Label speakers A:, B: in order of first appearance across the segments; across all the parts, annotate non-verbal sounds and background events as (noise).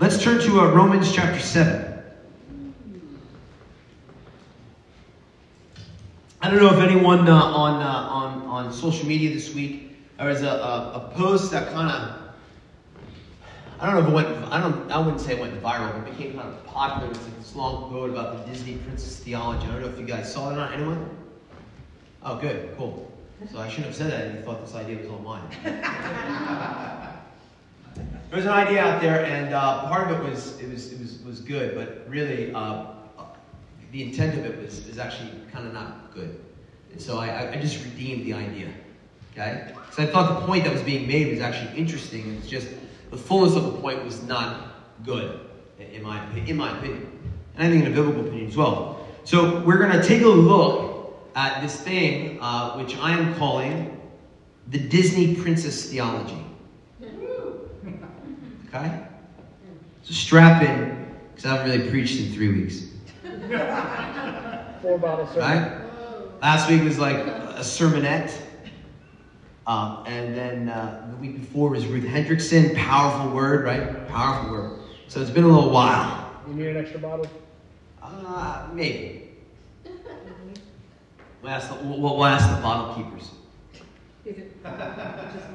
A: let's turn to uh, Romans chapter 7. I don't know if anyone uh, on, uh, on, on social media this week, there was a, a, a post that kind of, I don't know if it went, I, don't, I wouldn't say it went viral, but it became kind of popular. It's like this long quote about the Disney princess theology. I don't know if you guys saw it or not. Anyone? Oh, good, cool. So I shouldn't have said that if you thought this idea was all mine. (laughs) There's an idea out there, and uh, part of it was it was it was was good, but really uh, the intent of it was is actually kind of not good. And so I, I just redeemed the idea. Okay, so I thought the point that was being made was actually interesting. It's just the fullness of the point was not good, in my in my opinion, and I think in a biblical opinion as well. So we're going to take a look at this thing uh, which I am calling the Disney princess theology. Okay? So strap in, because I haven't really preached in three weeks.
B: Four bottles.
A: Right? Last week was like a sermonette. Um, and then uh, the week before was Ruth Hendrickson. Powerful word, right? Powerful word. So it's been a little while.
B: You need an extra bottle?
A: Uh, maybe. We'll ask, the, we'll, we'll ask the bottle keepers. (laughs)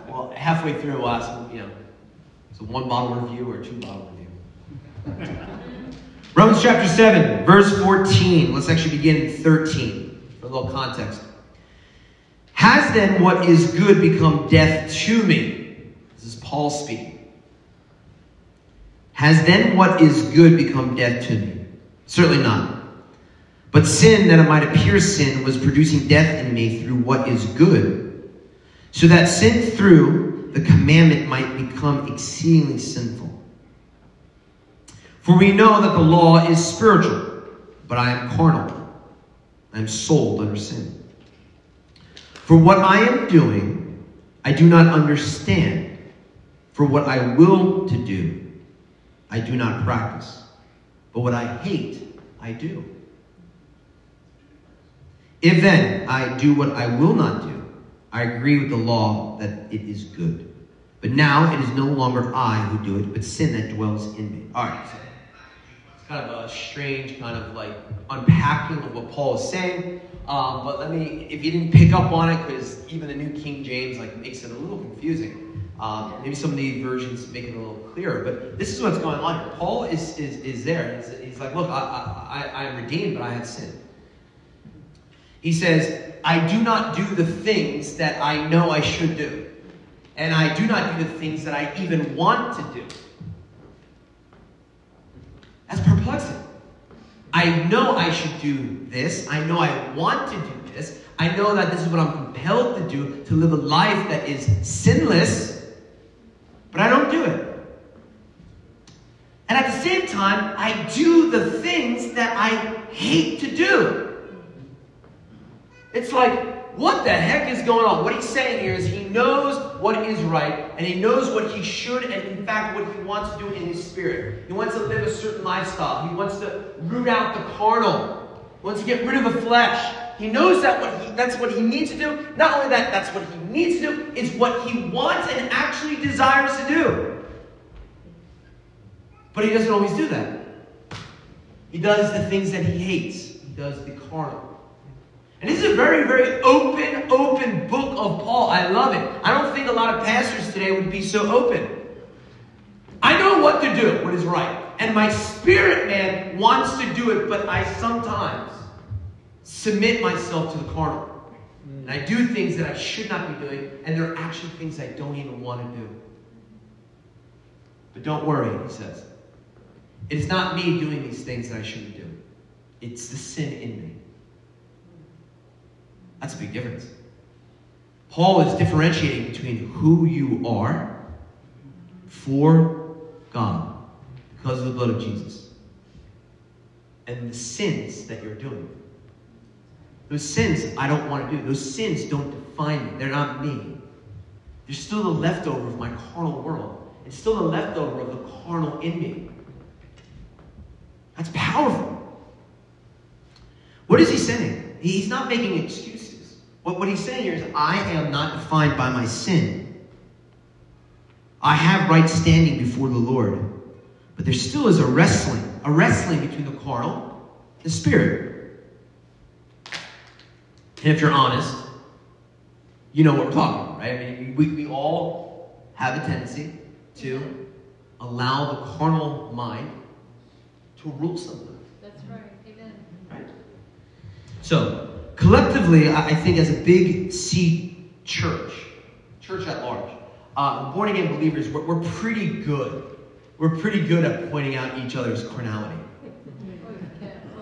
A: Well, halfway through, we'll ask them, you know, so one bottle review or two bottle review. (laughs) Romans chapter 7, verse 14. Let's actually begin in 13 for a little context. Has then what is good become death to me? This is Paul speaking. Has then what is good become death to me? Certainly not. But sin, that it might appear sin, was producing death in me through what is good, so that sin through the commandment might become exceedingly sinful. For we know that the law is spiritual, but I am carnal. I am sold under sin. For what I am doing, I do not understand. For what I will to do, I do not practice. But what I hate, I do. If then I do what I will not do, I agree with the law that it is good. But now it is no longer I who do it, but sin that dwells in me. All right. It's kind of a strange kind of like unpacking of what Paul is saying. Um, but let me, if you didn't pick up on it, because even the New King James like makes it a little confusing. Um, maybe some of the versions make it a little clearer. But this is what's going on here. Paul is is, is there. He's, he's like, look, I, I, I am redeemed, but I have sinned. He says, I do not do the things that I know I should do. And I do not do the things that I even want to do. That's perplexing. I know I should do this. I know I want to do this. I know that this is what I'm compelled to do to live a life that is sinless, but I don't do it. And at the same time, I do the things that I hate to do. It's like, what the heck is going on? What he's saying here is he knows what is right, and he knows what he should, and in fact, what he wants to do in his spirit. He wants to live a certain lifestyle. He wants to root out the carnal. He wants to get rid of the flesh. He knows that what he, that's what he needs to do. Not only that, that's what he needs to do, it's what he wants and actually desires to do. But he doesn't always do that. He does the things that he hates. He does the carnal. And this is a very, very open, open book of Paul. I love it. I don't think a lot of pastors today would be so open. I know what to do, what is right. And my spirit man wants to do it, but I sometimes submit myself to the carnal. And I do things that I should not be doing, and they're actually things I don't even want to do. But don't worry, he says. It is not me doing these things that I shouldn't do. It's the sin in me. That's a big difference. Paul is differentiating between who you are for God because of the blood of Jesus and the sins that you're doing. Those sins I don't want to do. Those sins don't define me. They're not me. They're still the leftover of my carnal world. It's still the leftover of the carnal in me. That's powerful. What is he saying? He's not making excuses. What, what he's saying here is, I am not defined by my sin. I have right standing before the Lord. But there still is a wrestling, a wrestling between the carnal and the spirit. And if you're honest, you know what we're talking about, right? I mean, we, we all have a tendency to allow the carnal mind to rule sometimes.
B: That's right. Amen.
A: Right? So, collectively, I I think as a big C church, church at large, uh, born again believers, we're, we're pretty good. We're pretty good at pointing out each other's carnality.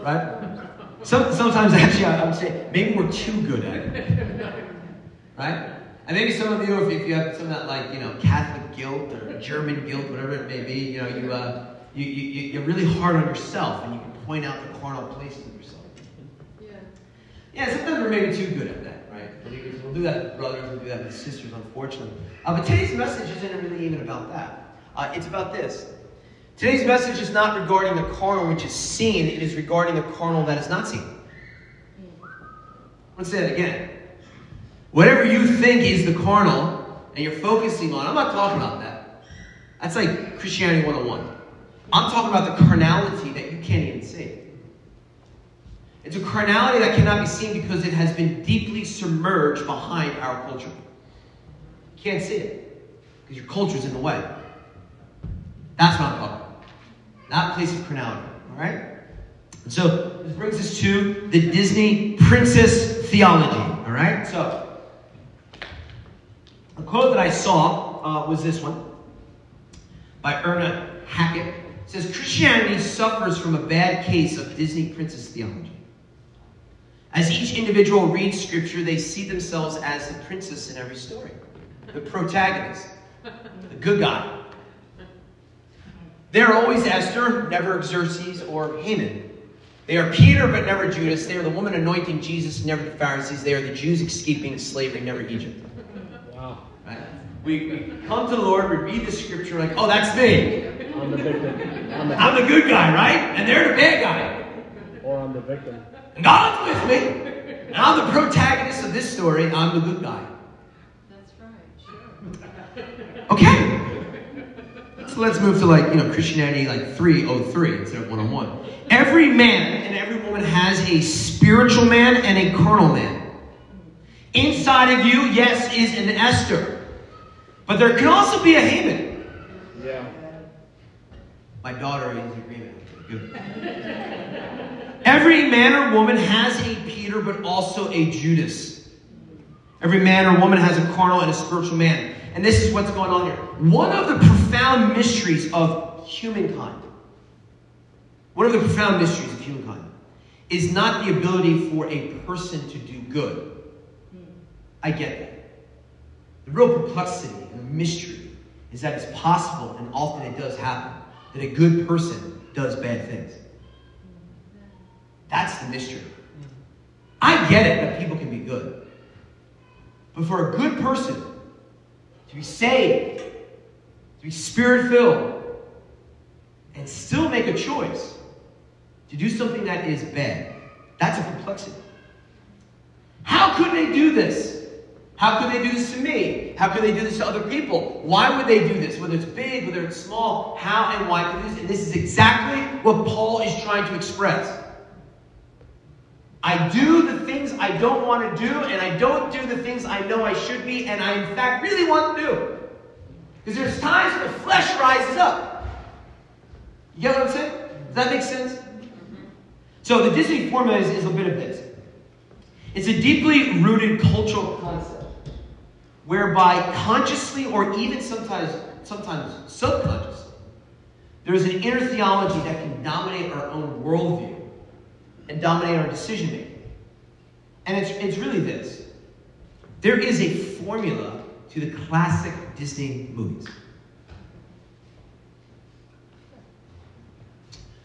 A: Right? Some, sometimes, (laughs) actually, I- I'm saying maybe we're too good at it. Right? And maybe some of you, if, you have some of that, like, you know, Catholic guilt or German guilt, whatever it may be, you know, you, uh, you, you, you're really hard on yourself and you can point out the carnal places of yourself.
B: Yeah.
A: Sometimes we're maybe too good at that, right? We'll do that with brothers, we'll do that with sisters, unfortunately. Uh, but today's message isn't really even about that. Uh, it's about this. Today's message is not regarding the carnal which is seen, it is regarding the carnal that is not seen. Let's say that again. Whatever you think is the carnal and you're focusing on, I'm not talking about that. That's like Christianity 101. I'm talking about the carnality that you can't even see. It's a carnality that cannot be seen because it has been deeply submerged behind our culture. You can't see it because your culture's in the way. That's what I'm talking. That place of carnality. All right? And so this brings us to the Disney princess theology. All right? So a quote that I saw uh, was this one by Erna Hackett. It says Christianity suffers from a bad case of Disney princess theology. As each individual reads scripture, they see themselves as the princess in every story, the protagonist, the good guy. They are always Esther, never Xerxes or Haman. They are Peter, but never Judas. They are the woman anointing Jesus, never the Pharisees. They are the Jews escaping slavery, never Egypt.
C: Wow.
A: Right? We, we come to the Lord, we read the scripture, like, oh, that's me.
C: I'm the victim. I'm the,
A: I'm the good guy, right? And they're the bad guy.
C: or I'm the victim.
A: And God's with me. And I'm the protagonist of this story. I'm the good guy.
B: That's right. Sure.
A: Okay. So let's move to like, you know, Christianity like 303 instead of 101. Every man and every woman has a spiritual man and a carnal man. Inside of you, yes, is an Esther. But there can also be a Haman.
C: Yeah.
A: My daughter is in agreement. Good. (laughs) Every man or woman has a Peter, but also a Judas. Every man or woman has a carnal and a spiritual man. And this is what's going on here. One of the profound mysteries of humankind, one of the profound mysteries of humankind, is not the ability for a person to do good. I get that. The real perplexity and the mystery is that it's possible, and often it does happen, that a good person does bad things. That's the mystery. I get it that people can be good. But for a good person to be saved, to be spirit filled, and still make a choice to do something that is bad, that's a perplexity. How could they do this? How could they do this to me? How could they do this to other people? Why would they do this? Whether it's big, whether it's small, how and why could they do this? And this is exactly what Paul is trying to express. I do the things I don't want to do, and I don't do the things I know I should be, and I in fact really want to do. Because there's times when the flesh rises up. You get what I'm saying? Does that make sense? Mm-hmm. So the Disney formula is, is a bit of this. It's a deeply rooted cultural concept whereby consciously or even sometimes sometimes subconsciously, there's an inner theology that can dominate our own worldview and dominate our decision making. And it's, it's really this. There is a formula to the classic Disney movies.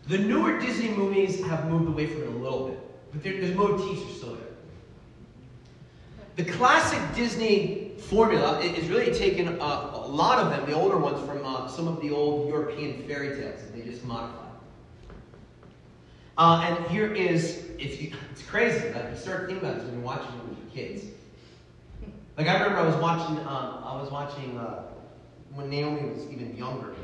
A: The newer Disney movies have moved away from it a little bit, but there, there's motifs are still there. The classic Disney formula is really taken a, a lot of them, the older ones, from uh, some of the old European fairy tales that they just modified. Uh, and here is, you, it's crazy, but you start thinking about this when you're watching it with your kids. Like I remember I was watching, um, I was watching uh, when Naomi was even younger.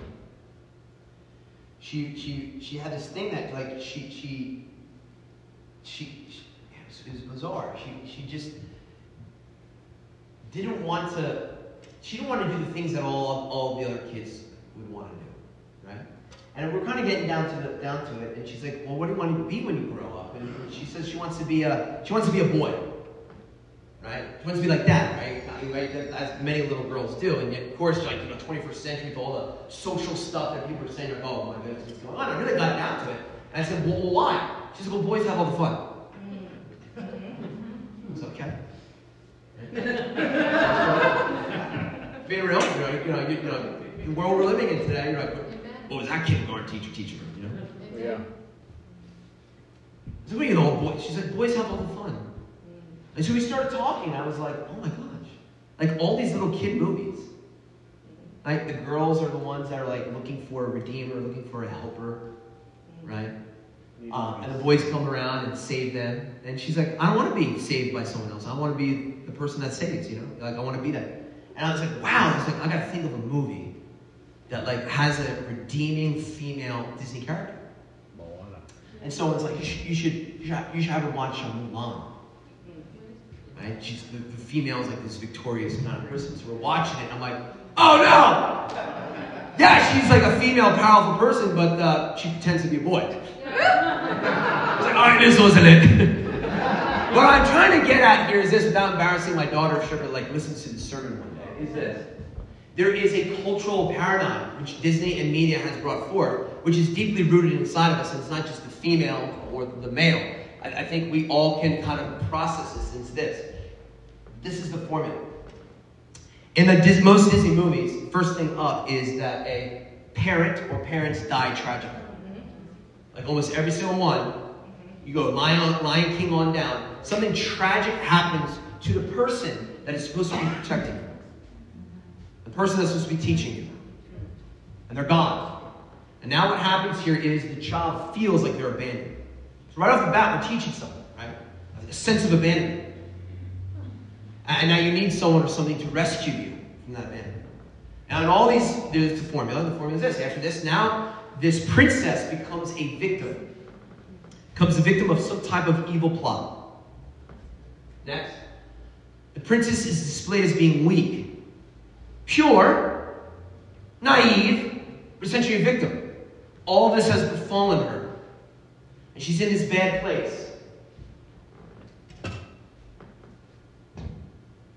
A: she she she had this thing that like she she she, she it, was, it was bizarre. She she just didn't want to. She didn't want to do the things that all all the other kids would want to do? And we're kind of getting down to the down to it. And she's like, "Well, what do you want to be when you grow up?" And she says she wants to be a she wants to be a boy, right? She wants to be like that, right? Right? As many little girls do. And yet, of course, like you know, 21st century with all the social stuff that people are saying, "Oh my goodness, what's going on?" I really got down to it. And I said, "Well, why?" She said, "Well, boys have all the fun." Mm-hmm. It's okay. (laughs) Being real, you know, you know, you, you know, the world we're living in today, you're like, what was that kindergarten teacher teaching her? You know?
C: Yeah.
A: So what are you know, boys? She's like, boys have all the fun. And so we started talking. I was like, oh my gosh, like all these little kid movies. Like the girls are the ones that are like looking for a redeemer, looking for a helper, right? Um, and the boys come around and save them. And she's like, I don't want to be saved by someone else. I want to be the person that saves, you know? Like, I want to be that. And I was like, wow. I was like, I got to think of a movie that, like, has a redeeming female Disney character.
C: Moana.
A: And so it's like, you should, you should, you should, have her watch Mulan. Right? She's, the, the female is like this victorious kind of person. So we're watching it, and I'm like, oh no! Yeah, she's like a female, powerful person, but uh, she pretends to be a boy. It's like, all right, this wasn't it. (laughs) what I'm trying to get at here is this, without embarrassing my daughter, if she ever like listens to the sermon one day, is this. There is a cultural paradigm which Disney and media has brought forth, which is deeply rooted inside of us, and it's not just the female or the male. I, I think we all can kind of process this into this. This is the formula. In the Dis- most Disney movies, first thing up is that a parent or parents die tragically. Mm-hmm. Like almost every single one, mm-hmm. you go Lion, Lion King on down. Something tragic happens to the person that is supposed to be protecting you, the person that's supposed to be teaching you, and they're gone. And now what happens here is the child feels like they're abandoned. So right off the bat, we're teaching someone, right? A sense of abandonment. And now you need someone or something to rescue you from that abandonment. Now, in all these, there's the formula. The formula is this. After this, now this princess becomes a victim, becomes a victim of some type of evil plot. Next, the princess is displayed as being weak, pure, naive, but essentially a victim. All this has befallen her, and she's in this bad place.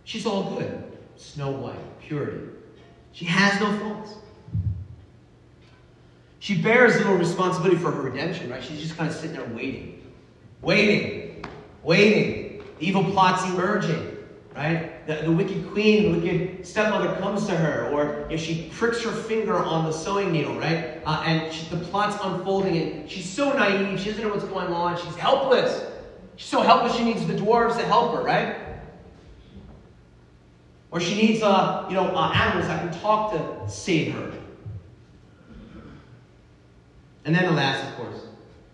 A: She's all good. Snow White, purity. She has no faults. She bears little responsibility for her redemption, right? She's just kind of sitting there waiting. Waiting. Waiting. Evil plots emerging, right? The, the wicked queen, the wicked stepmother comes to her, or know, she pricks her finger on the sewing needle, right? Uh, and she, the plot's unfolding, and she's so naive, she doesn't know what's going on, she's helpless. She's so helpless, she needs the dwarves to help her, right? Or she needs, uh, you know, uh, animals that can talk to save her. And then the last, of course,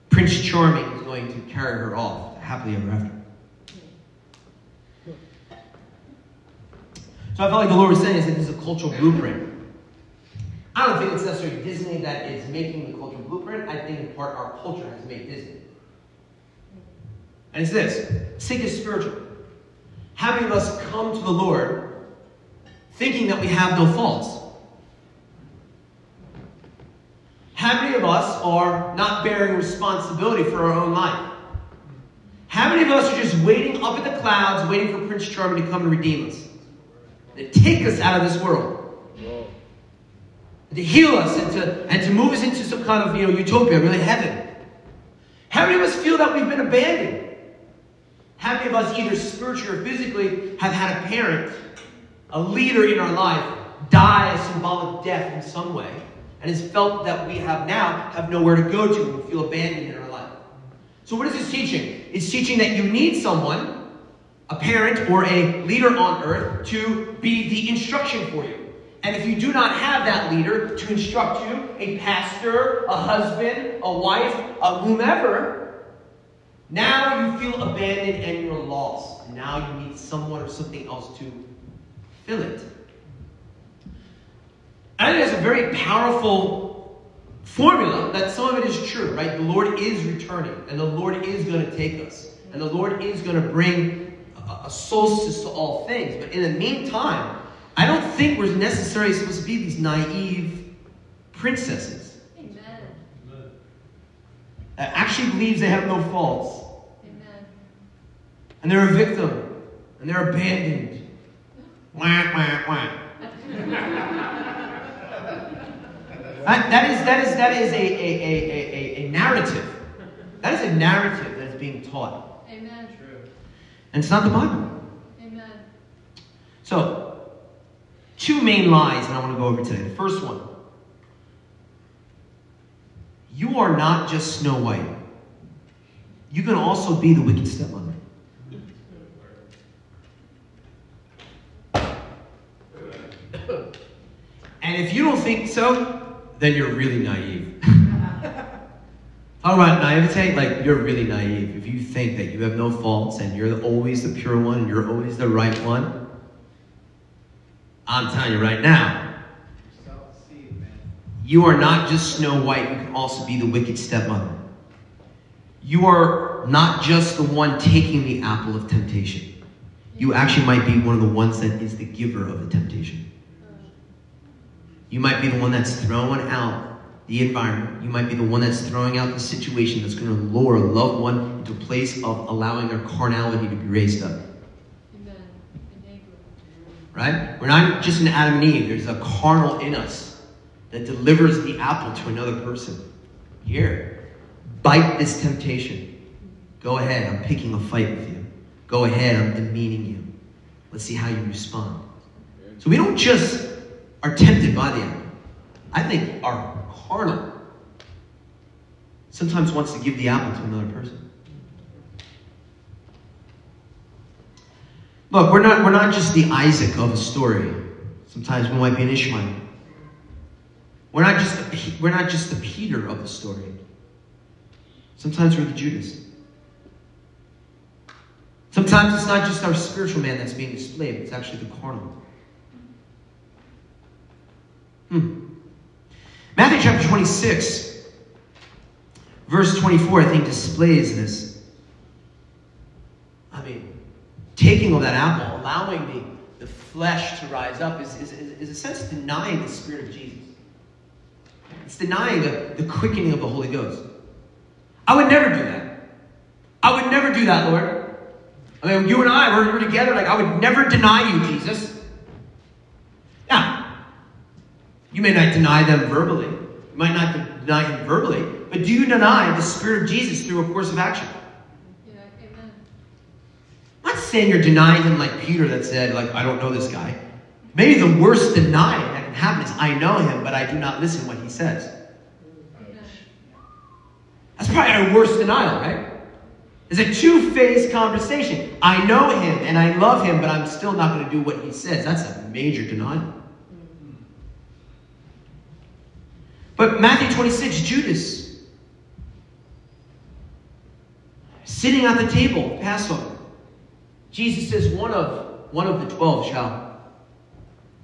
A: Prince Charming is going to carry her off happily ever after. So I felt like the Lord was saying is that this is a cultural blueprint. I don't think it's necessarily Disney that is making the cultural blueprint. I think in part our culture has made Disney. And it's this seek is spiritual. Of us come to the Lord thinking that we have no faults? How many of us are not bearing responsibility for our own life? How many of us are just waiting up in the clouds, waiting for Prince Charming to come and redeem us? To take us out of this world.
C: Whoa.
A: To heal us and to, and to move us into some kind of you know, utopia, really heaven. How many of us feel that we've been abandoned? How many of us, either spiritually or physically, have had a parent, a leader in our life, die a symbolic death in some way, and has felt that we have now have nowhere to go to and feel abandoned in our life? So, what is this teaching? It's teaching that you need someone, a parent or a leader on earth, to be the instruction for you. And if you do not have that leader to instruct you, a pastor, a husband, a wife, a whomever, now you feel abandoned and you're lost. Now you need someone or something else to fill it. I think a very powerful formula that some of it is true, right? The Lord is returning, and the Lord is going to take us, and the Lord is going to bring a, solstice to all things. But in the meantime, I don't think we're necessarily supposed to be these naive princesses
B: Amen.
A: that actually believes they have no faults,
B: Amen.
A: and they're a victim, and they're abandoned. Wah, wah, wah. (laughs) That- that is that is that is a, a, a, a, a, a narrative. That is a narrative that is being taught. And it's not the Bible.
B: Amen.
A: So, two main lies that I want to go over today. The first one you are not just Snow White, you can also be the wicked stepmother. And if you don't think so, then you're really naive. (laughs) Talk about naivete, like you're really naive. If you think that you have no faults and you're always the pure one and you're always the right one, I'm telling you right now, you are not just Snow White, you can also be the wicked stepmother. You are not just the one taking the apple of temptation. You actually might be one of the ones that is the giver of the temptation. You might be the one that's throwing out the environment. You might be the one that's throwing out the situation that's going to lure a loved one into a place of allowing their carnality to be raised up. Right? We're not just an Adam and Eve. There's a carnal in us that delivers the apple to another person. Here, bite this temptation. Go ahead. I'm picking a fight with you. Go ahead. I'm demeaning you. Let's see how you respond. So we don't just are tempted by the apple. I think our carnal sometimes wants to give the apple to another person. Look, we're not, we're not just the Isaac of a story. Sometimes we might be an Ishmael. We're not just the, we're not just the Peter of the story. Sometimes we're the Judas. Sometimes it's not just our spiritual man that's being displayed, it's actually the carnal. Hmm. Matthew chapter 26, verse 24, I think displays this. I mean, taking of that apple, allowing the, the flesh to rise up, is, is, is, is a sense denying the Spirit of Jesus. It's denying the, the quickening of the Holy Ghost. I would never do that. I would never do that, Lord. I mean, you and I, we're, we're together, like, I would never deny you, Jesus. Now, you may not deny them verbally. You might not deny him verbally, but do you deny the Spirit of Jesus through a course of action?
B: Yeah. Amen.
A: I'm not saying you're denying him like Peter that said, like, I don't know this guy. Maybe the worst denying that can happen is I know him, but I do not listen what he says. That's probably our worst denial, right? It's a two-phase conversation. I know him and I love him, but I'm still not going to do what he says. That's a major denial. But Matthew 26, Judas, sitting at the table, Passover. Jesus says, one of, one of the twelve shall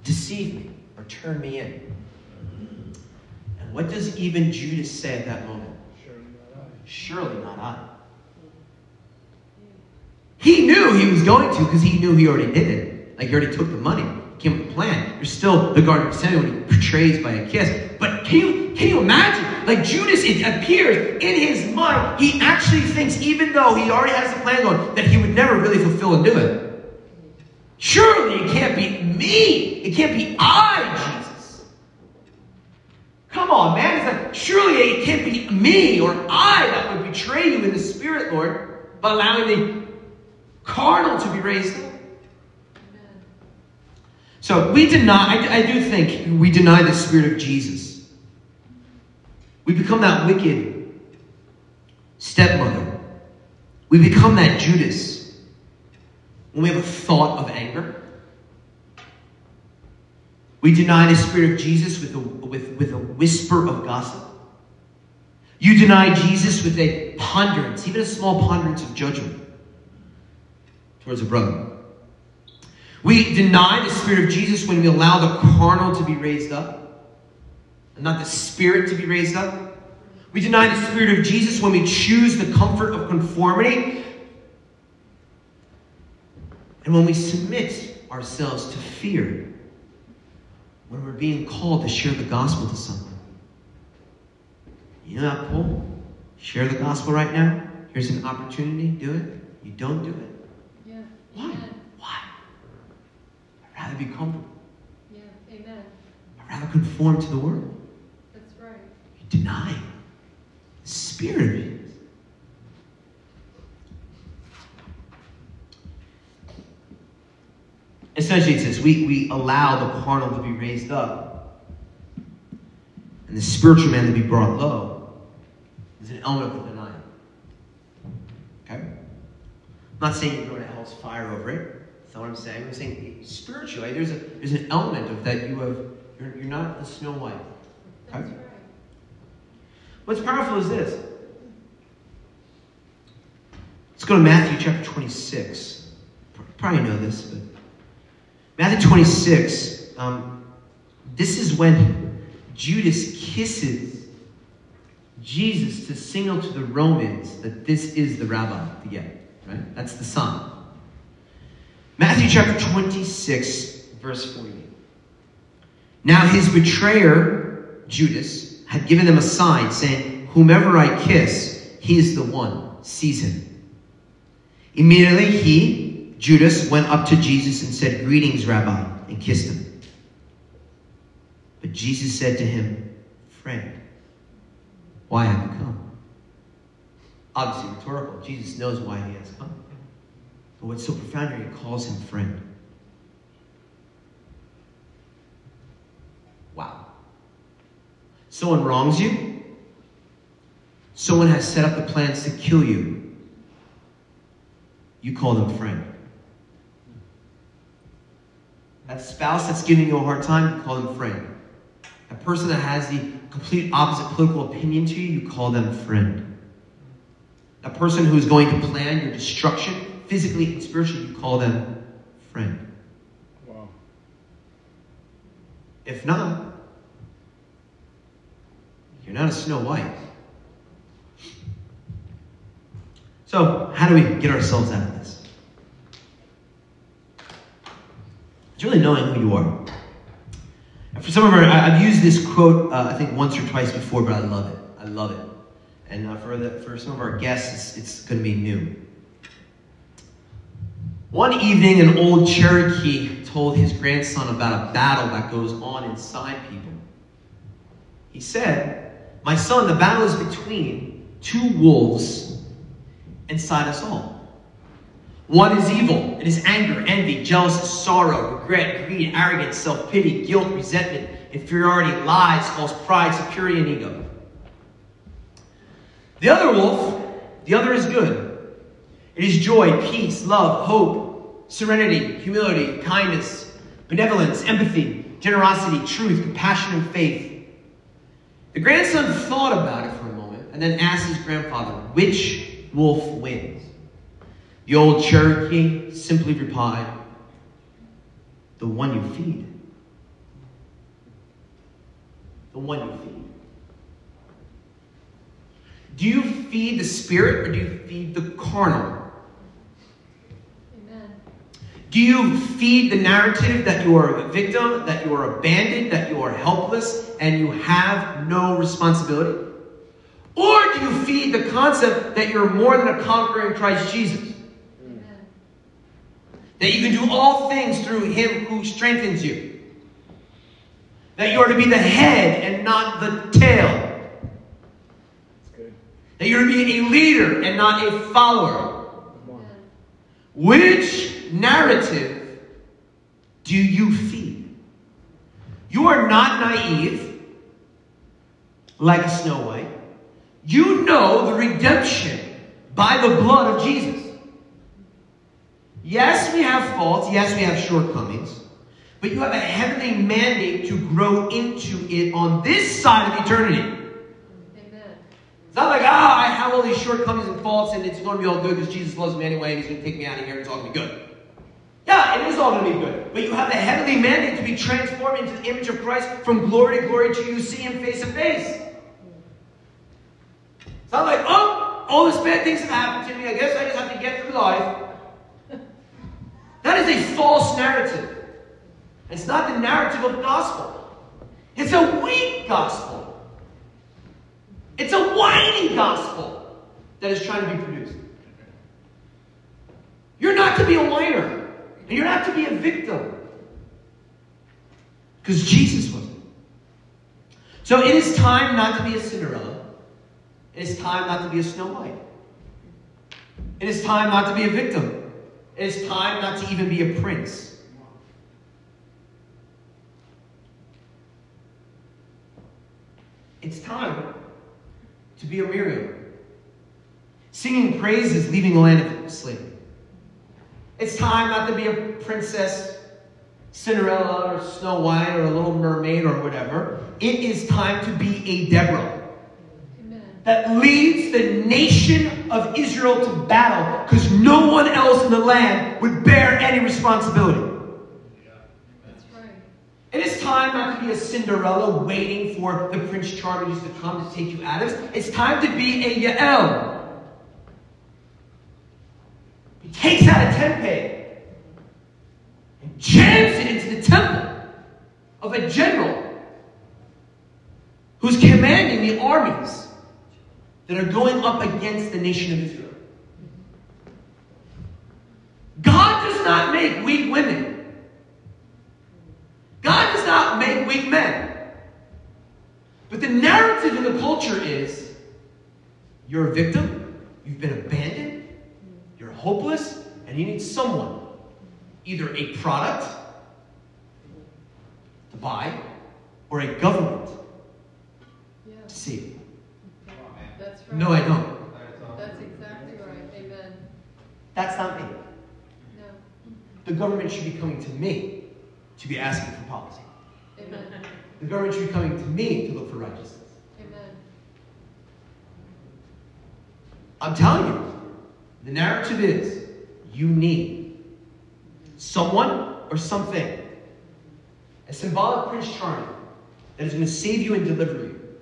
A: deceive me or turn me in. And what does even Judas say at that moment? Surely not I. He knew he was going to because he knew he already did it. Like he already took the money, came up with a plan. There's still the Garden of Gethsemane when he betrays by a kiss. But can you can you imagine? Like Judas, it appears in his mind, he actually thinks, even though he already has the plan going, that he would never really fulfill and do it. Surely it can't be me. It can't be I, Jesus. Come on, man. It's like, surely it can't be me or I that would betray you in the spirit, Lord, by allowing the carnal to be raised up. So we deny, I, I do think we deny the spirit of Jesus. We become that wicked stepmother. We become that Judas when we have a thought of anger. We deny the spirit of Jesus with a, with, with a whisper of gossip. You deny Jesus with a ponderance, even a small ponderance of judgment towards a brother. We deny the Spirit of Jesus when we allow the carnal to be raised up. And not the spirit to be raised up. We deny the spirit of Jesus when we choose the comfort of conformity. And when we submit ourselves to fear, when we're being called to share the gospel to someone. You know that pull? Share the gospel right now? Here's an opportunity. Do it. You don't do it.
B: Yeah.
A: Why?
B: Amen.
A: Why? I'd rather be comfortable.
B: Yeah. Amen.
A: I'd rather conform to the world. Deny the spirit of it. Essentially, it says we, we allow the carnal to be raised up and the spiritual man to be brought low. There's an element of denial. Okay? I'm not saying you're going to hell's fire over it. That's not what I'm saying. I'm saying spiritually, there's, a, there's an element of that you have, you're, you're not a Snow White. Okay. What's powerful is this. Let's go to Matthew chapter 26. Probably know this, but Matthew 26. Um, this is when Judas kisses Jesus to signal to the Romans that this is the rabbi to get. Right? That's the son. Matthew chapter 26, verse 48. Now his betrayer, Judas, had given them a sign, saying, Whomever I kiss, he is the one. Seize him. Immediately he, Judas, went up to Jesus and said, Greetings, Rabbi, and kissed him. But Jesus said to him, Friend, why have you come? Obviously rhetorical. Jesus knows why he has come. But what's so profound here, he calls him friend. Wow. Someone wrongs you. Someone has set up the plans to kill you. You call them friend. That spouse that's giving you a hard time, you call them friend. That person that has the complete opposite political opinion to you, you call them friend. That person who is going to plan your destruction, physically and spiritually, you call them friend.
C: Wow.
A: If not, you're not a Snow White. So, how do we get ourselves out of this? It's really knowing who you are. And for some of our, I've used this quote, uh, I think once or twice before, but I love it. I love it. And uh, for, the, for some of our guests, it's, it's going to be new. One evening, an old Cherokee told his grandson about a battle that goes on inside people. He said, My son, the battle is between two wolves inside us all. One is evil. It is anger, envy, jealousy, sorrow, regret, greed, arrogance, self pity, guilt, resentment, inferiority, lies, false pride, security, and ego. The other wolf, the other is good. It is joy, peace, love, hope, serenity, humility, kindness, benevolence, empathy, generosity, truth, compassion, and faith. The grandson thought about it for a moment and then asked his grandfather, which wolf wins? The old Cherokee simply replied, the one you feed. The one you feed. Do you feed the spirit or do you feed the carnal? Do you feed the narrative that you are a victim, that you are abandoned, that you are helpless, and you have no responsibility? Or do you feed the concept that you're more than a conqueror in Christ Jesus?
B: Amen.
A: That you can do all things through Him who strengthens you? That you are to be the head and not the tail?
C: That's good.
A: That you're to be a leader and not a follower?
C: Come on.
B: Amen.
A: Which narrative do you feed? You are not naive like a Snow White. You know the redemption by the blood of Jesus. Yes, we have faults. Yes, we have shortcomings. But you have a heavenly mandate to grow into it on this side of eternity.
B: Amen.
A: It's not like, ah, I have all these shortcomings and faults and it's going to be all good because Jesus loves me anyway and he's going to take me out of here and it's all going to be good. Yeah, it is all going to be good. But you have a heavenly mandate to be transformed into the image of Christ from glory to glory till you see Him face to face. It's not like, oh, all these bad things have happened to me. I guess I just have to get through life. That is a false narrative. It's not the narrative of the gospel. It's a weak gospel. It's a whiny gospel that is trying to be produced. You're not to be a whiner, and you're not to be a victim. Because Jesus wasn't. So it is time not to be a Cinderella. It is time not to be a Snow White. It is time not to be a victim. It is time not to even be a prince. It's time to be a Miriam. Singing praises, leaving the land of slavery. It's time not to be a princess Cinderella or Snow White or a little mermaid or whatever. It is time to be a Deborah
B: Amen.
A: that leads the nation of Israel to battle because no one else in the land would bear any responsibility.
B: That's right.
A: It is time not to be a Cinderella waiting for the Prince Charming to come to take you out of it. It's time to be a Yael. Takes out a tempeh and jams it into the temple of a general who's commanding the armies that are going up against the nation of Israel. God does not make weak women. God does not make weak men. But the narrative in the culture is you're a victim, you've been abandoned, hopeless, and you need someone, either a product to buy or a government
B: Yeah.
A: to save.
B: That's right.
A: No, I don't.
B: That's exactly right. Amen.
A: That's not me.
B: No.
A: The government should be coming to me to be asking for policy.
B: Amen.
A: The government should be coming to me to look for righteousness.
B: Amen.
A: I'm telling you, the narrative is you need someone or something, a symbolic Prince Charming, that is going to save you and deliver you.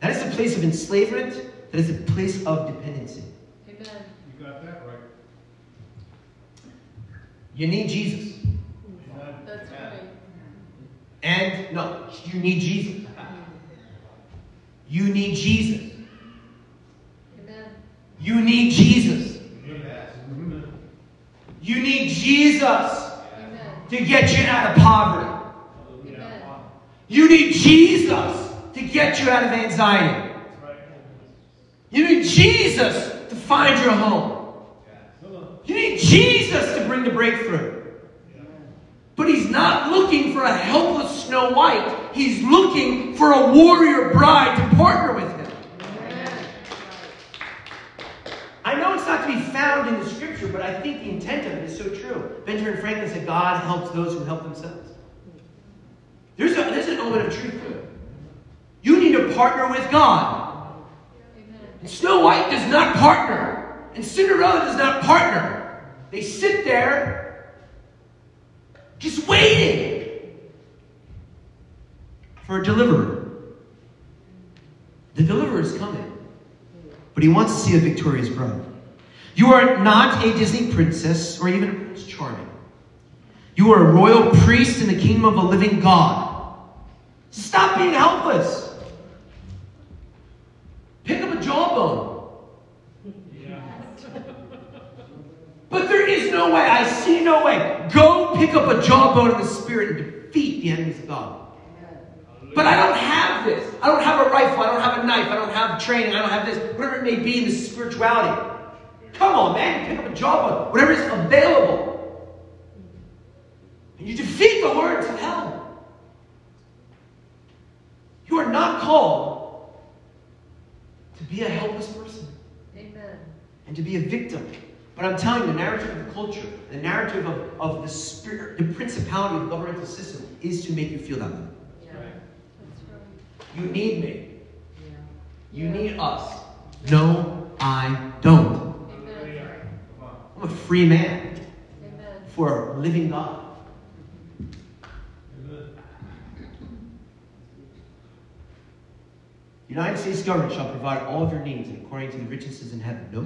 A: That is the place of enslavement, that is the place of dependency.
B: Amen.
C: You got that right.
A: You need Jesus.
B: That's right.
A: And no, you need Jesus. You need Jesus.
B: Amen.
A: You need Jesus. You need Jesus to get you out of poverty. You need Jesus to get you out of anxiety. You need Jesus to find your home. You need Jesus to bring the breakthrough. But he's not looking for a helpless Snow White. He's looking for a warrior bride to partner with him.
B: Amen.
A: I know it's not to be found in the scripture, but I think the intent of it is so true. Benjamin Franklin said, God helps those who help themselves. There's, a, there's an element of truth to it. You need to partner with God. And Snow White does not partner, and Cinderella does not partner. They sit there just waiting for a deliverer. The deliverer is coming, but he wants to see a victorious bride. You are not a Disney princess or even a Prince Charming. You are a royal priest in the kingdom of a living God. Stop being helpless. Pick up a jawbone. (laughs) But there is no way. I see no way. Go pick up a jawbone in the spirit and defeat the enemies of God. But I don't have this. I don't have a rifle. I don't have a knife. I don't have training. I don't have this. Whatever it may be in the spirituality. Come on, man. Pick up a jawbone. Whatever is available. And you defeat the hordes of hell. You are not called to be a helpless person
B: Amen.
A: and to be a victim. But I'm telling you, the narrative of the culture, the narrative of, of the spirit, the principality of the governmental system is to make you feel that way.
B: That's right.
A: You need me. You need us. No, I don't. I'm a free man, for a living God. United States government shall provide all of your needs according to the riches in heaven. No.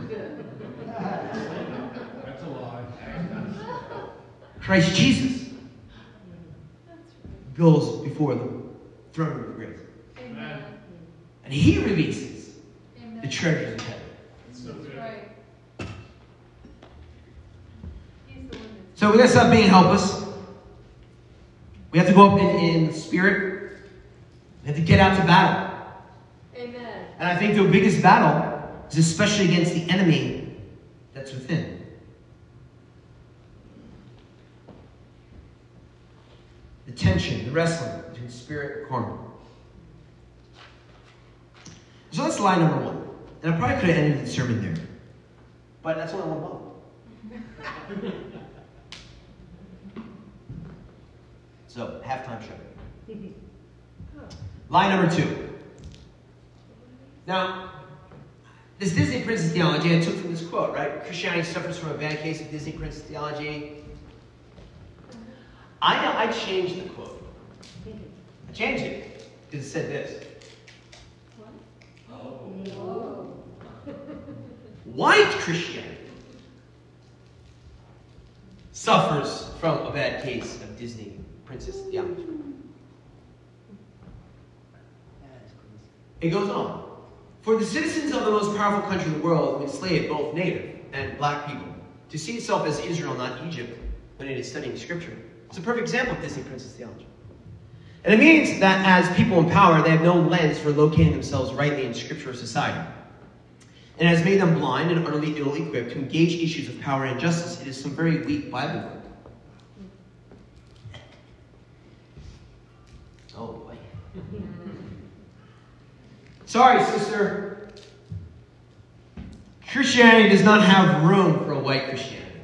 C: That's a lie.
A: Christ Jesus goes before the throne room of grace.
B: Amen.
A: And he releases
B: Amen.
A: the treasures of heaven.
C: So
B: right. He's the one that's.
A: So we gotta stop being helpless. We have to go up in, in spirit. We have to get out to battle.
B: Amen.
A: And I think the biggest battle is especially against the enemy that's within. The tension, the wrestling between spirit and carnal. So that's line number one. And I probably could have ended the sermon there. But that's only one bottle. so, halftime show. (laughs) Line number two. Now, this Disney princess theology I took from this quote, right? Christianity suffers from a bad case of Disney princess theology. I know I changed the quote. I changed it because it said this. Oh. White Christianity suffers from a bad case of Disney princess theology. It goes on. For the citizens of the most powerful country in the world who enslaved both native and black people to see itself as Israel, not Egypt, when it is studying scripture, it's a perfect example of Disney princess theology. And it means that as people in power, they have no lens for locating themselves rightly in scripture or society. And it has made them blind and utterly ill equipped to engage issues of power and justice. It is some very weak Bible work. Oh boy. Sorry, sister. Christianity does not have room for a white Christianity.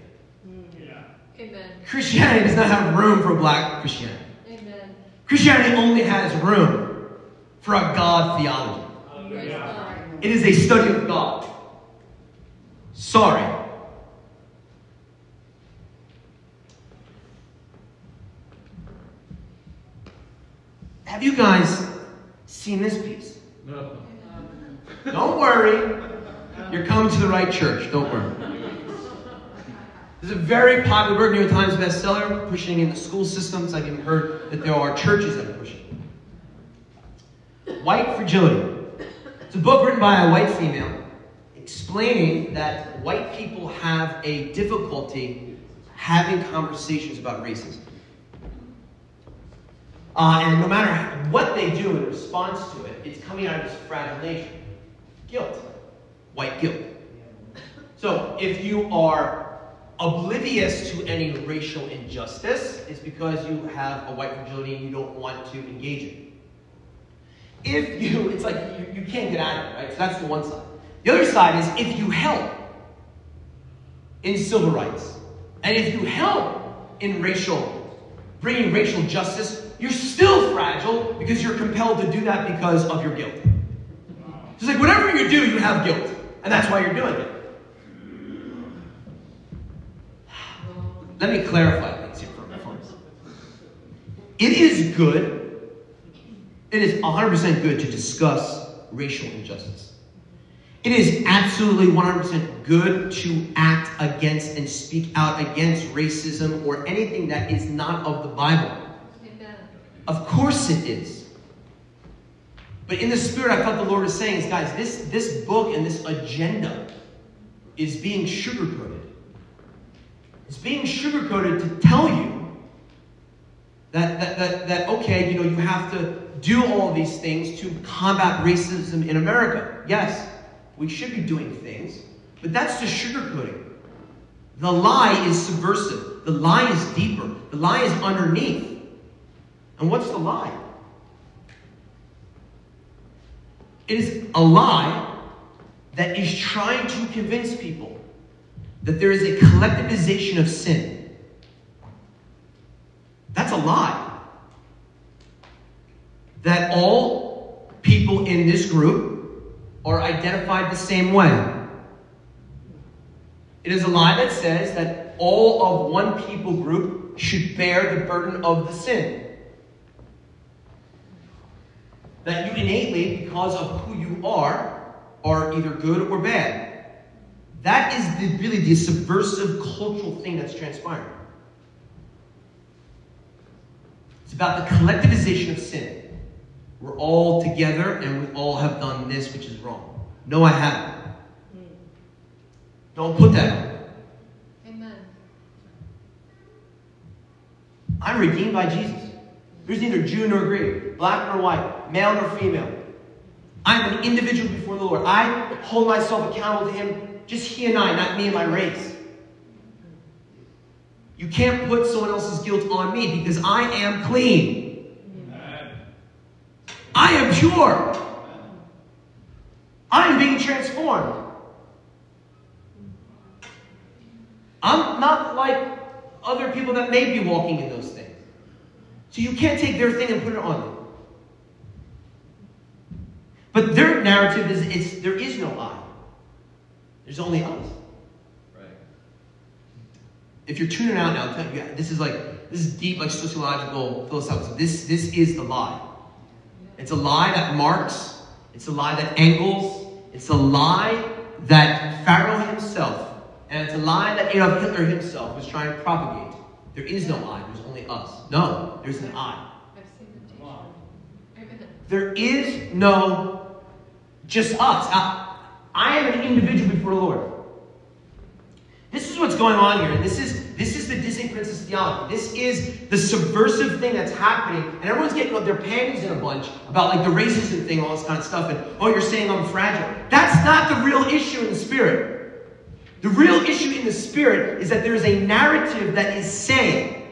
B: Amen.
A: Christianity does not have room for a black Christianity. Christianity only has room for a God theology. It is a study of God. Sorry. Have you guys seen this piece?
C: No.
A: Don't worry. You're coming to the right church. Don't worry. Is a very popular New York Times bestseller, pushing in the school systems. I've even heard that there are churches that are pushing. it. White Fragility. It's a book written by a white female explaining that white people have a difficulty having conversations about racism. Uh, and no matter what they do in response to it, it's coming out of this fragile. Guilt. White guilt. So if you are oblivious to any racial injustice, is because you have a white fragility and you don't want to engage it. If you, it's like you, you can't get out of it, right? So that's the one side. The other side is if you help in civil rights, and if you help in racial, bringing racial justice, you're still fragile because you're compelled to do that because of your guilt. It's like whatever you do, you have guilt, and that's why you're doing it. Let me clarify things here for a moment. It is good, it is 100% good to discuss racial injustice. It is absolutely 100% good to act against and speak out against racism or anything that is not of the Bible. Of course it is. But in the spirit, I felt the Lord was saying is, guys, this, this book and this agenda is being sugarcoated. It's being sugarcoated to tell you that, that, that, that, okay, you know, you have to do all these things to combat racism in America. Yes, we should be doing things, but that's just sugarcoating. The lie is subversive. The lie is deeper. The lie is underneath. And what's the lie? It is a lie that is trying to convince people that there is a collectivization of sin. That's a lie. That all people in this group are identified the same way. It is a lie that says that all of one people group should bear the burden of the sin. That you innately, because of who you are, are either good or bad. That is the, really the subversive cultural thing that's transpiring. It's about the collectivization of sin. We're all together and we all have done this, which is wrong. No, I haven't. Hmm. Don't put that on.
B: Amen.
A: I'm redeemed by Jesus. There's neither Jew nor Greek, black nor white, male nor female. I'm an individual before the Lord. I hold myself accountable to Him, just He and I, not me and my race. You can't put someone else's guilt on me because I am clean. I am pure. I am being transformed. I'm not like other people that may be walking in those things. So you can't take their thing and put it on them. But their narrative is it's there is no I. There's only us.
D: Right.
A: If you're tuning out now, this is like this is deep, like sociological, philosophical. This this is the lie. It's a lie that Marx. It's a lie that Engels. It's a lie that Pharaoh himself, and it's a lie that Adolf Hitler himself was trying to propagate. There is no I. There's only us. No, there's an I. There is no just us. I, I am an individual before the Lord. This is what's going on here. This is this is the Disney princess theology. This is the subversive thing that's happening, and everyone's getting oh, their panties in a bunch about like the racism thing, all this kind of stuff, and oh, you're saying I'm fragile. That's not the real issue in the spirit. The real issue in the spirit is that there is a narrative that is saying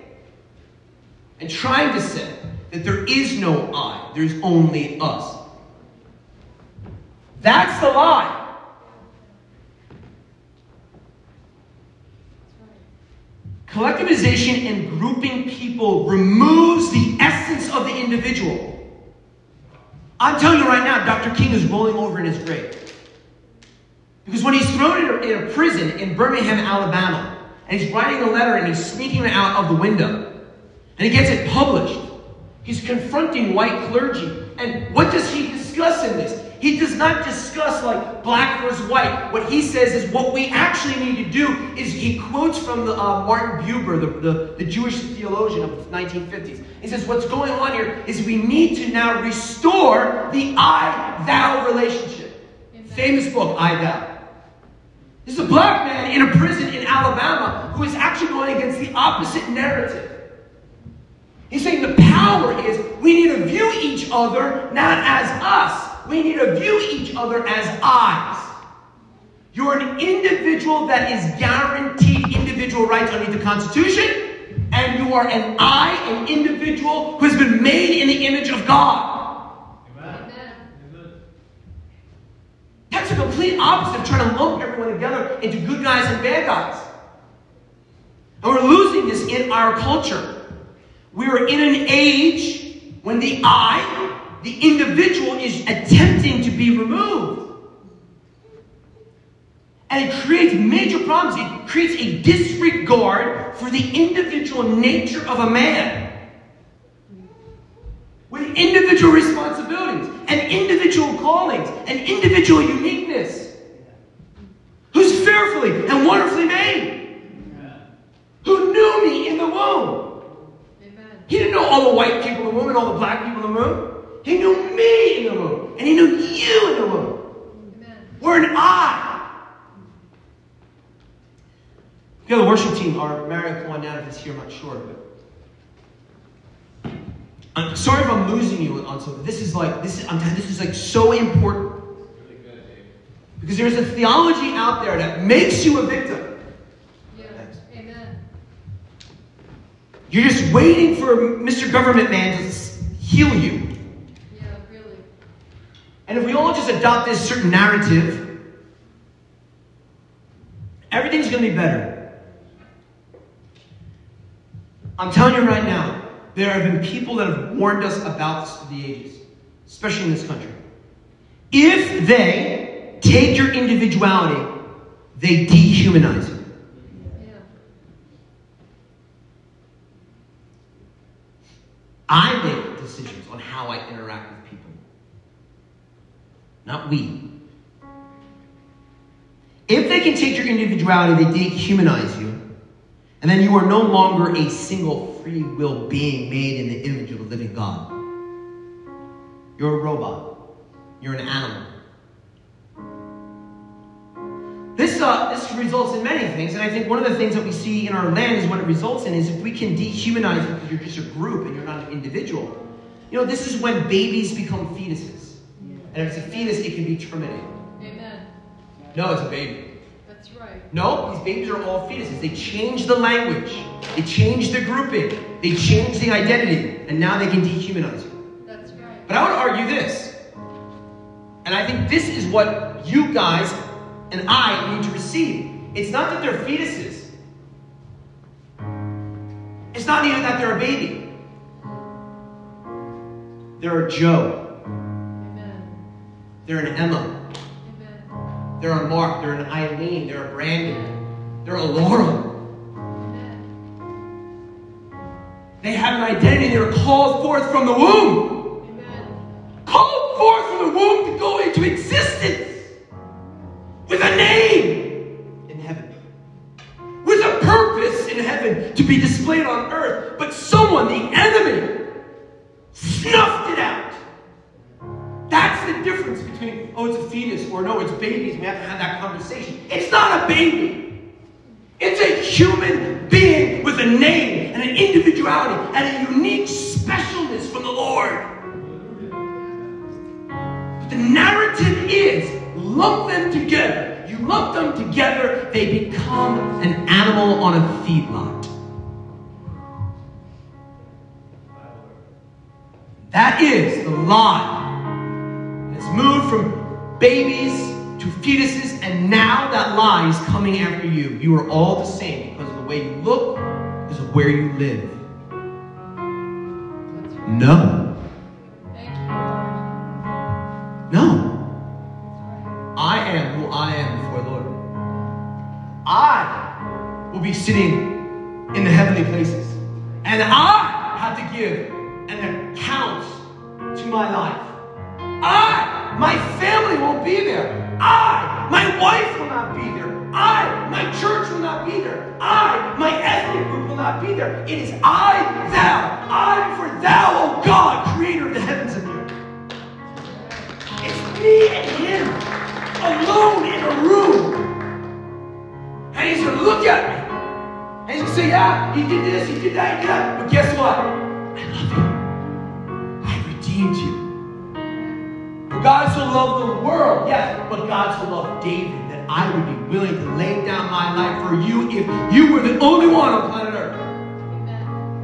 A: and trying to say that there is no I, there's only us. That's the lie. Collectivization and grouping people removes the essence of the individual. I'm telling you right now, Dr. King is rolling over in his grave. Because when he's thrown in a, prison in Birmingham, Alabama, and he's writing a letter and he's sneaking it out of the window, and he gets it published, he's confronting white clergy. And what does he discuss in this? He does not discuss like black versus white. What he says is what we actually need to do is he quotes from the, uh, Martin Buber, the, the, the Jewish theologian of the 1950s. He says what's going on here is we need to now restore the I-thou relationship.
B: Amen.
A: Famous book, I-thou. This is a black man in a prison in Alabama who is actually going against the opposite narrative. He's saying the power is we need to view each other not as us. We need to view each other as eyes. You're an individual that is guaranteed individual rights under the Constitution, and you are an I, an individual who has been made in the image of God. That's a complete opposite of trying to lump everyone together into good guys and bad guys. And we're losing this in our culture. We are in an age when the I, the individual, is attempting to be removed. And it creates major problems. It creates a disregard for the individual nature of a man. With individual responsibilities and individual callings and individual uniqueness. Who's fearfully and wonderfully made. Who knew me in the womb. He didn't know all the white people in the womb and all the black people in the womb. He knew me in the womb. And he knew you in the womb.
B: Amen.
A: We're an I. The worship team are Mario come on down if it's here, I'm not sure, but I'm sorry if I'm losing you on something. This is like this is I'm this is like so important.
D: Really good, Dave.
A: Because there's a theology out there that makes you a victim.
B: Yeah. Amen.
A: You're just waiting for Mr. Government Man to heal you. And if we all just adopt this certain narrative, everything's going to be better. I'm telling you right now, there have been people that have warned us about this for the ages, especially in this country. If they take your individuality, they dehumanize you.
B: Yeah.
A: I make decisions on how I interact not we. If they can take your individuality, they dehumanize you, and then you are no longer a single free will being made in the image of a living God. You're a robot. You're an animal. This, uh, this results in many things, and I think one of the things that we see in our land is what it results in is if we can dehumanize because you're just a group and you're not an individual. You know, this is when babies become fetuses. And if it's a fetus, it can be terminated.
B: Amen.
A: No, it's a baby.
B: That's right.
A: No, these babies are all fetuses. They change the language, they change the grouping, they change the identity, and now they can dehumanize you.
B: That's right.
A: But I would argue this, and I think this is what you guys and I need to receive. It's not that they're fetuses, it's not even that they're a baby. They're a Joe. They're an Emma,
B: Amen.
A: they're a Mark, they're an Eileen, they're a Brandon, they're a Laura.
B: Amen.
A: They have an identity, they're called forth from the womb.
B: Amen.
A: called forth from the womb to go into existence with a name in heaven, with a purpose in heaven to be displayed on earth. But someone, the enemy, snuffed it out. That's the difference between, oh, it's a fetus, or no, it's babies. We have to have that conversation. It's not a baby. It's a human being with a name and an individuality and a unique specialness from the Lord. But the narrative is lump them together. You lump them together, they become an animal on a feedlot. That is the lie. Moved from babies to fetuses, and now that lie is coming after you. You are all the same because of the way you look, because of where you live. No. No. I am who I am before the Lord. I will be sitting in the heavenly places. And I have to give an account to my life. I, my family won't be there. I, my wife will not be there. I, my church will not be there. I, my ethnic group will not be there. It is I, thou. I for thou, O God, creator of the heavens and the earth. It's me and him alone in a room. And he's gonna look at me. And he's gonna say, Yeah, he did this, he did that, he did that. But guess what? I love you. I redeemed you. God so loved the world, yes, but God so loved David that I would be willing to lay down my life for you if you were the only one on planet Earth.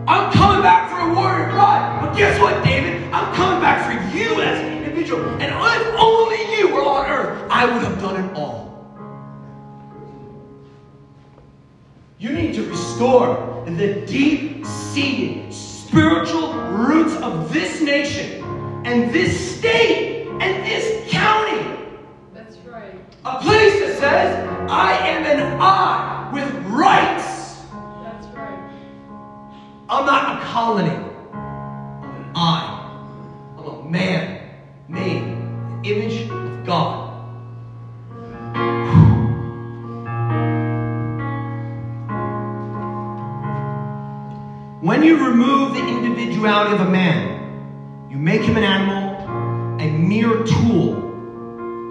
A: I'm coming back for a warrior bride. But guess what, David? I'm coming back for you as an individual. And if only you were on earth, I would have done it all. You need to restore the deep seated spiritual roots of this nation and this A place that says, I am an I with rights.
B: That's right.
A: I'm not a colony. I'm an I. I'm a man made in the image of God. When you remove the individuality of a man, you make him an animal, a mere tool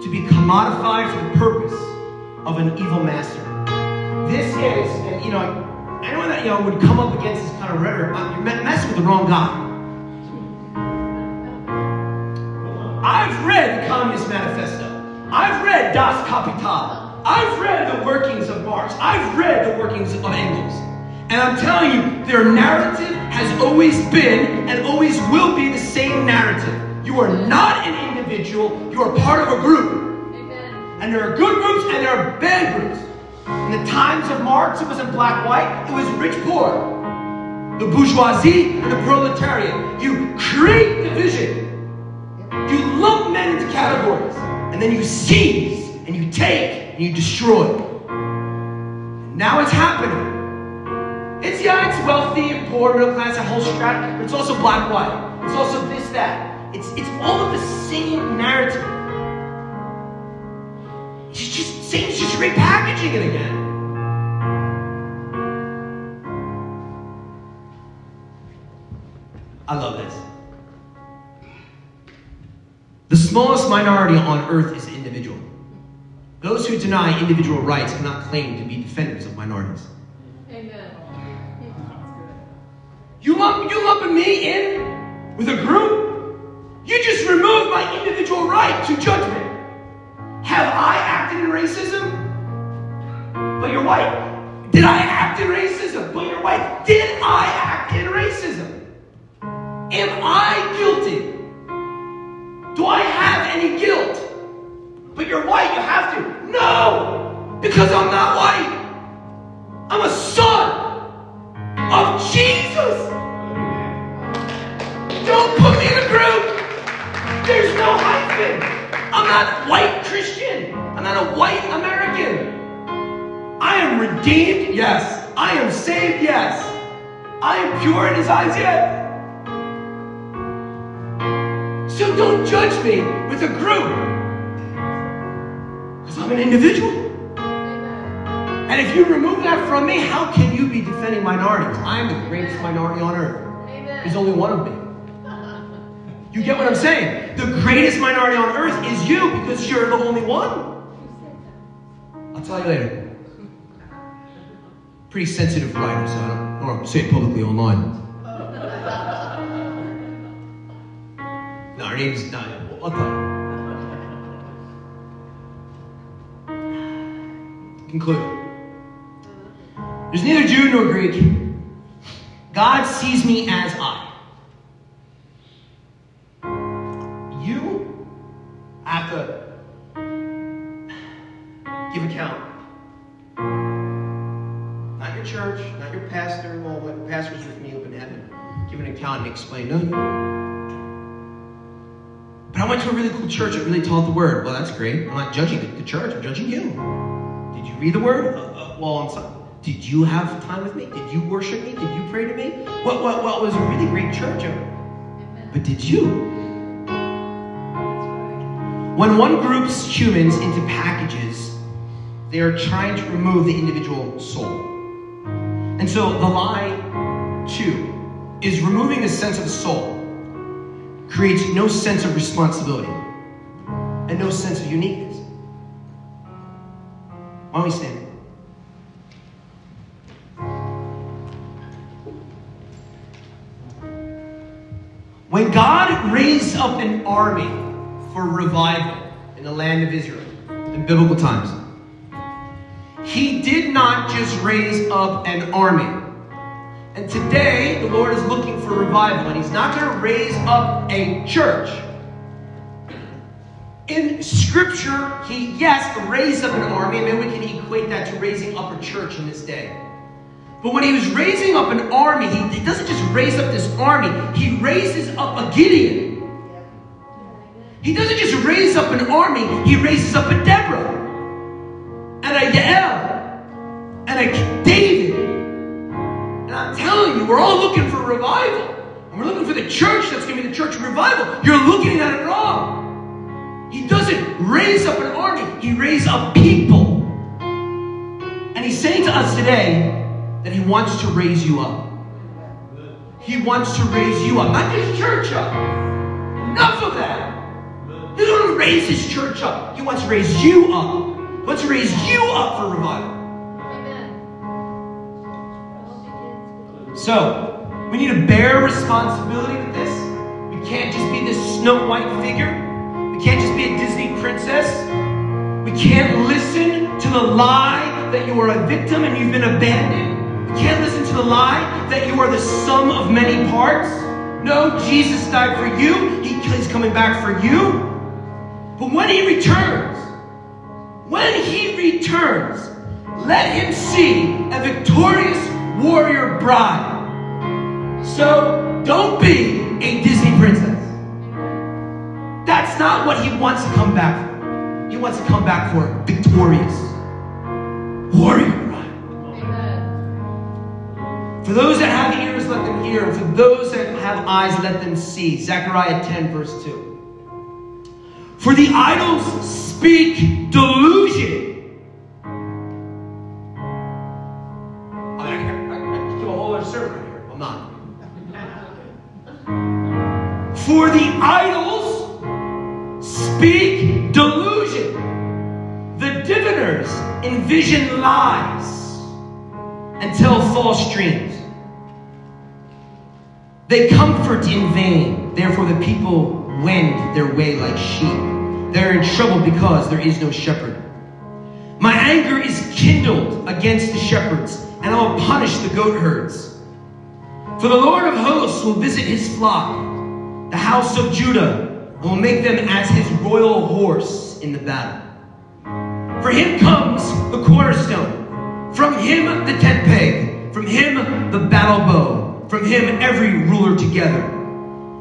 A: to be commodified for the purpose of an evil master. This is, and you know, anyone that you know would come up against this kind of rhetoric, uh, you're messing with the wrong guy. I've read the Communist Manifesto. I've read Das Kapital. I've read the workings of Marx. I've read the workings of Engels. And I'm telling you, their narrative has always been and always will be the same narrative. You are not an individual, you are part of a group. And there are good groups and there are bad groups. In the times of Marx, it wasn't black white, it was rich poor. The bourgeoisie and the proletariat. You create division. You lump men into categories. And then you seize and you take and you destroy. Now it's happening. It's yeah, it's wealthy and poor, middle class, a whole strata, but it's also black, white. It's also this, that. It's it's all of the same narrative. It's just Satan's just repackaging it again. I love this. The smallest minority on earth is individual. Those who deny individual rights cannot claim to be defenders of minorities.
B: Amen.
A: You lump you lumping me in with a group? You just removed my individual right to judgment. White. Did I act in racism? But you're white. Did I act in racism? Am I guilty? Do I have any guilt? But you're white, you have to. No! Because I'm not white. Redeemed, yes. I am saved, yes. I am pure in his eyes, yes. So don't judge me with a group. Because I'm an individual.
B: Amen.
A: And if you remove that from me, how can you be defending minorities? I am the greatest minority on earth.
B: Amen.
A: There's only one of me. You get what I'm saying? The greatest minority on earth is you because you're the only one. I'll tell you later. Pretty sensitive writer, so uh, I don't, or say it publicly online. No, her name's not. Tell you. Conclude. There's neither Jew nor Greek. God sees me as I. explain. No, no. But I went to a really cool church that really taught the word. Well, that's great. I'm not judging the, church. I'm judging you. Did you read the word? Uh, uh, well, on Sunday. Did you have time with me? Did you worship me? Did you pray to me? What, what, what was a really great church? But did you? When one groups humans into packages, they are trying to remove the individual soul. And so the lie, too, is removing the sense of the soul creates no sense of responsibility and no sense of uniqueness. Why don't we stand? When God raised up an army for revival in the land of Israel in biblical times, He did not just raise up an army. And today, the Lord is looking for revival, and He's not going to raise up a church. In Scripture, He, yes, raised up an army, and maybe we can equate that to raising up a church in this day. But when he was raising up an army, he, he doesn't just raise up this army, he raises up a Gideon. He doesn't just raise up an army, he raises up a Deborah, we're all looking for revival. And we're looking for the church that's going to be the church revival. You're looking at it wrong. He doesn't raise up an army, he raises up people. And he's saying to us today that he wants to raise you up. He wants to raise you up, not just church up. Enough of that. He doesn't want to raise his church up. He wants to raise you up. He wants to raise you up for revival. So, we need to bear responsibility with this. We can't just be this Snow White figure. We can't just be a Disney princess. We can't listen to the lie that you are a victim and you've been abandoned. We can't listen to the lie that you are the sum of many parts. No, Jesus died for you. He is coming back for you. But when he returns, when he returns, let him see a victorious warrior bride. So don't be a Disney princess. That's not what he wants to come back for. He wants to come back for victorious warrior bride.
B: Amen.
A: For those that have ears, let them hear. For those that have eyes, let them see. Zechariah 10, verse 2. For the idols speak delusion. Here. I'm not. For the idols speak delusion. The diviners envision lies and tell false dreams. They comfort in vain. Therefore, the people wend their way like sheep. They're in trouble because there is no shepherd. My anger is kindled against the shepherds, and I will punish the goat herds. For the Lord of hosts will visit his flock, the house of Judah, and will make them as his royal horse in the battle. For him comes the cornerstone, from him the tent peg, from him the battle bow, from him every ruler together.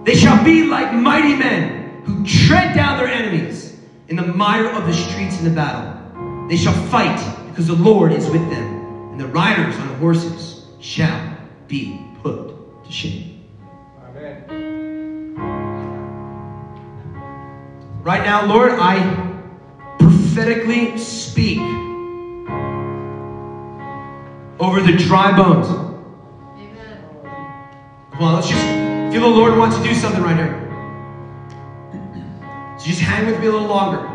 A: They shall be like mighty men who tread down their enemies in the mire of the streets in the battle. They shall fight because the Lord is with them, and the riders on the horses shall be put to shame.
C: Amen.
A: Right now, Lord, I prophetically speak over the dry bones.
B: Amen.
A: Come on, let's just feel the Lord wants to do something right here. So just hang with me a little longer.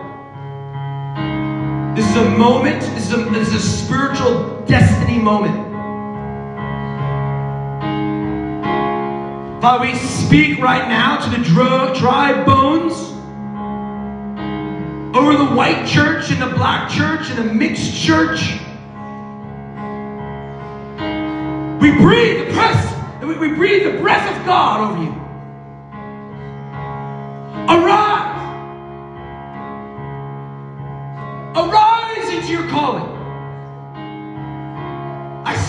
A: This is a moment, this is a, this is a spiritual destiny moment. Father, we speak right now to the dry, dry bones over the white church and the black church and the mixed church. We breathe the we, we breathe the breath of God over you. Arise! Arise into your calling.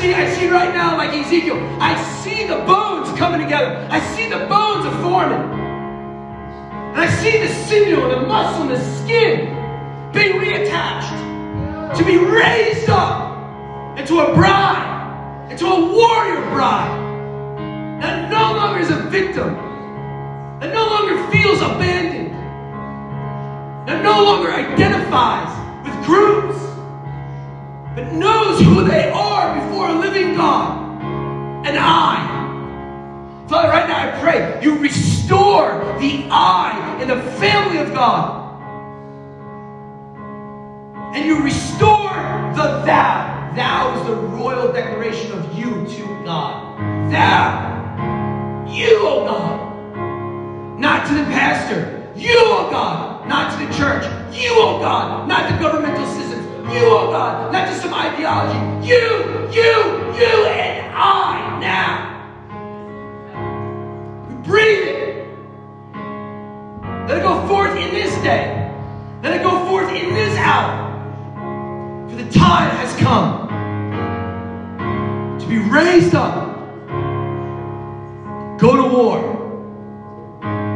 A: I see, I see right now, like Ezekiel, I see the bones coming together. I see the bones are forming. And I see the sinew and the muscle and the skin being reattached to be raised up into a bride, into a warrior bride that no longer is a victim, that no longer feels abandoned, that no longer identifies with groups, but knows who they are before a living God. And I. Father, right now I pray you restore the I in the family of God. And you restore the thou. Thou is the royal declaration of you to God. Thou. You, oh God. Not to the pastor. You, oh God. Not to the church. You, oh God. Not the governmental systems. You, oh God. Not just some ideology. You, you, you, and I now. We breathe it. Let it go forth in this day. Let it go forth in this hour. For the time has come to be raised up. Go to war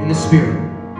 A: in the Spirit.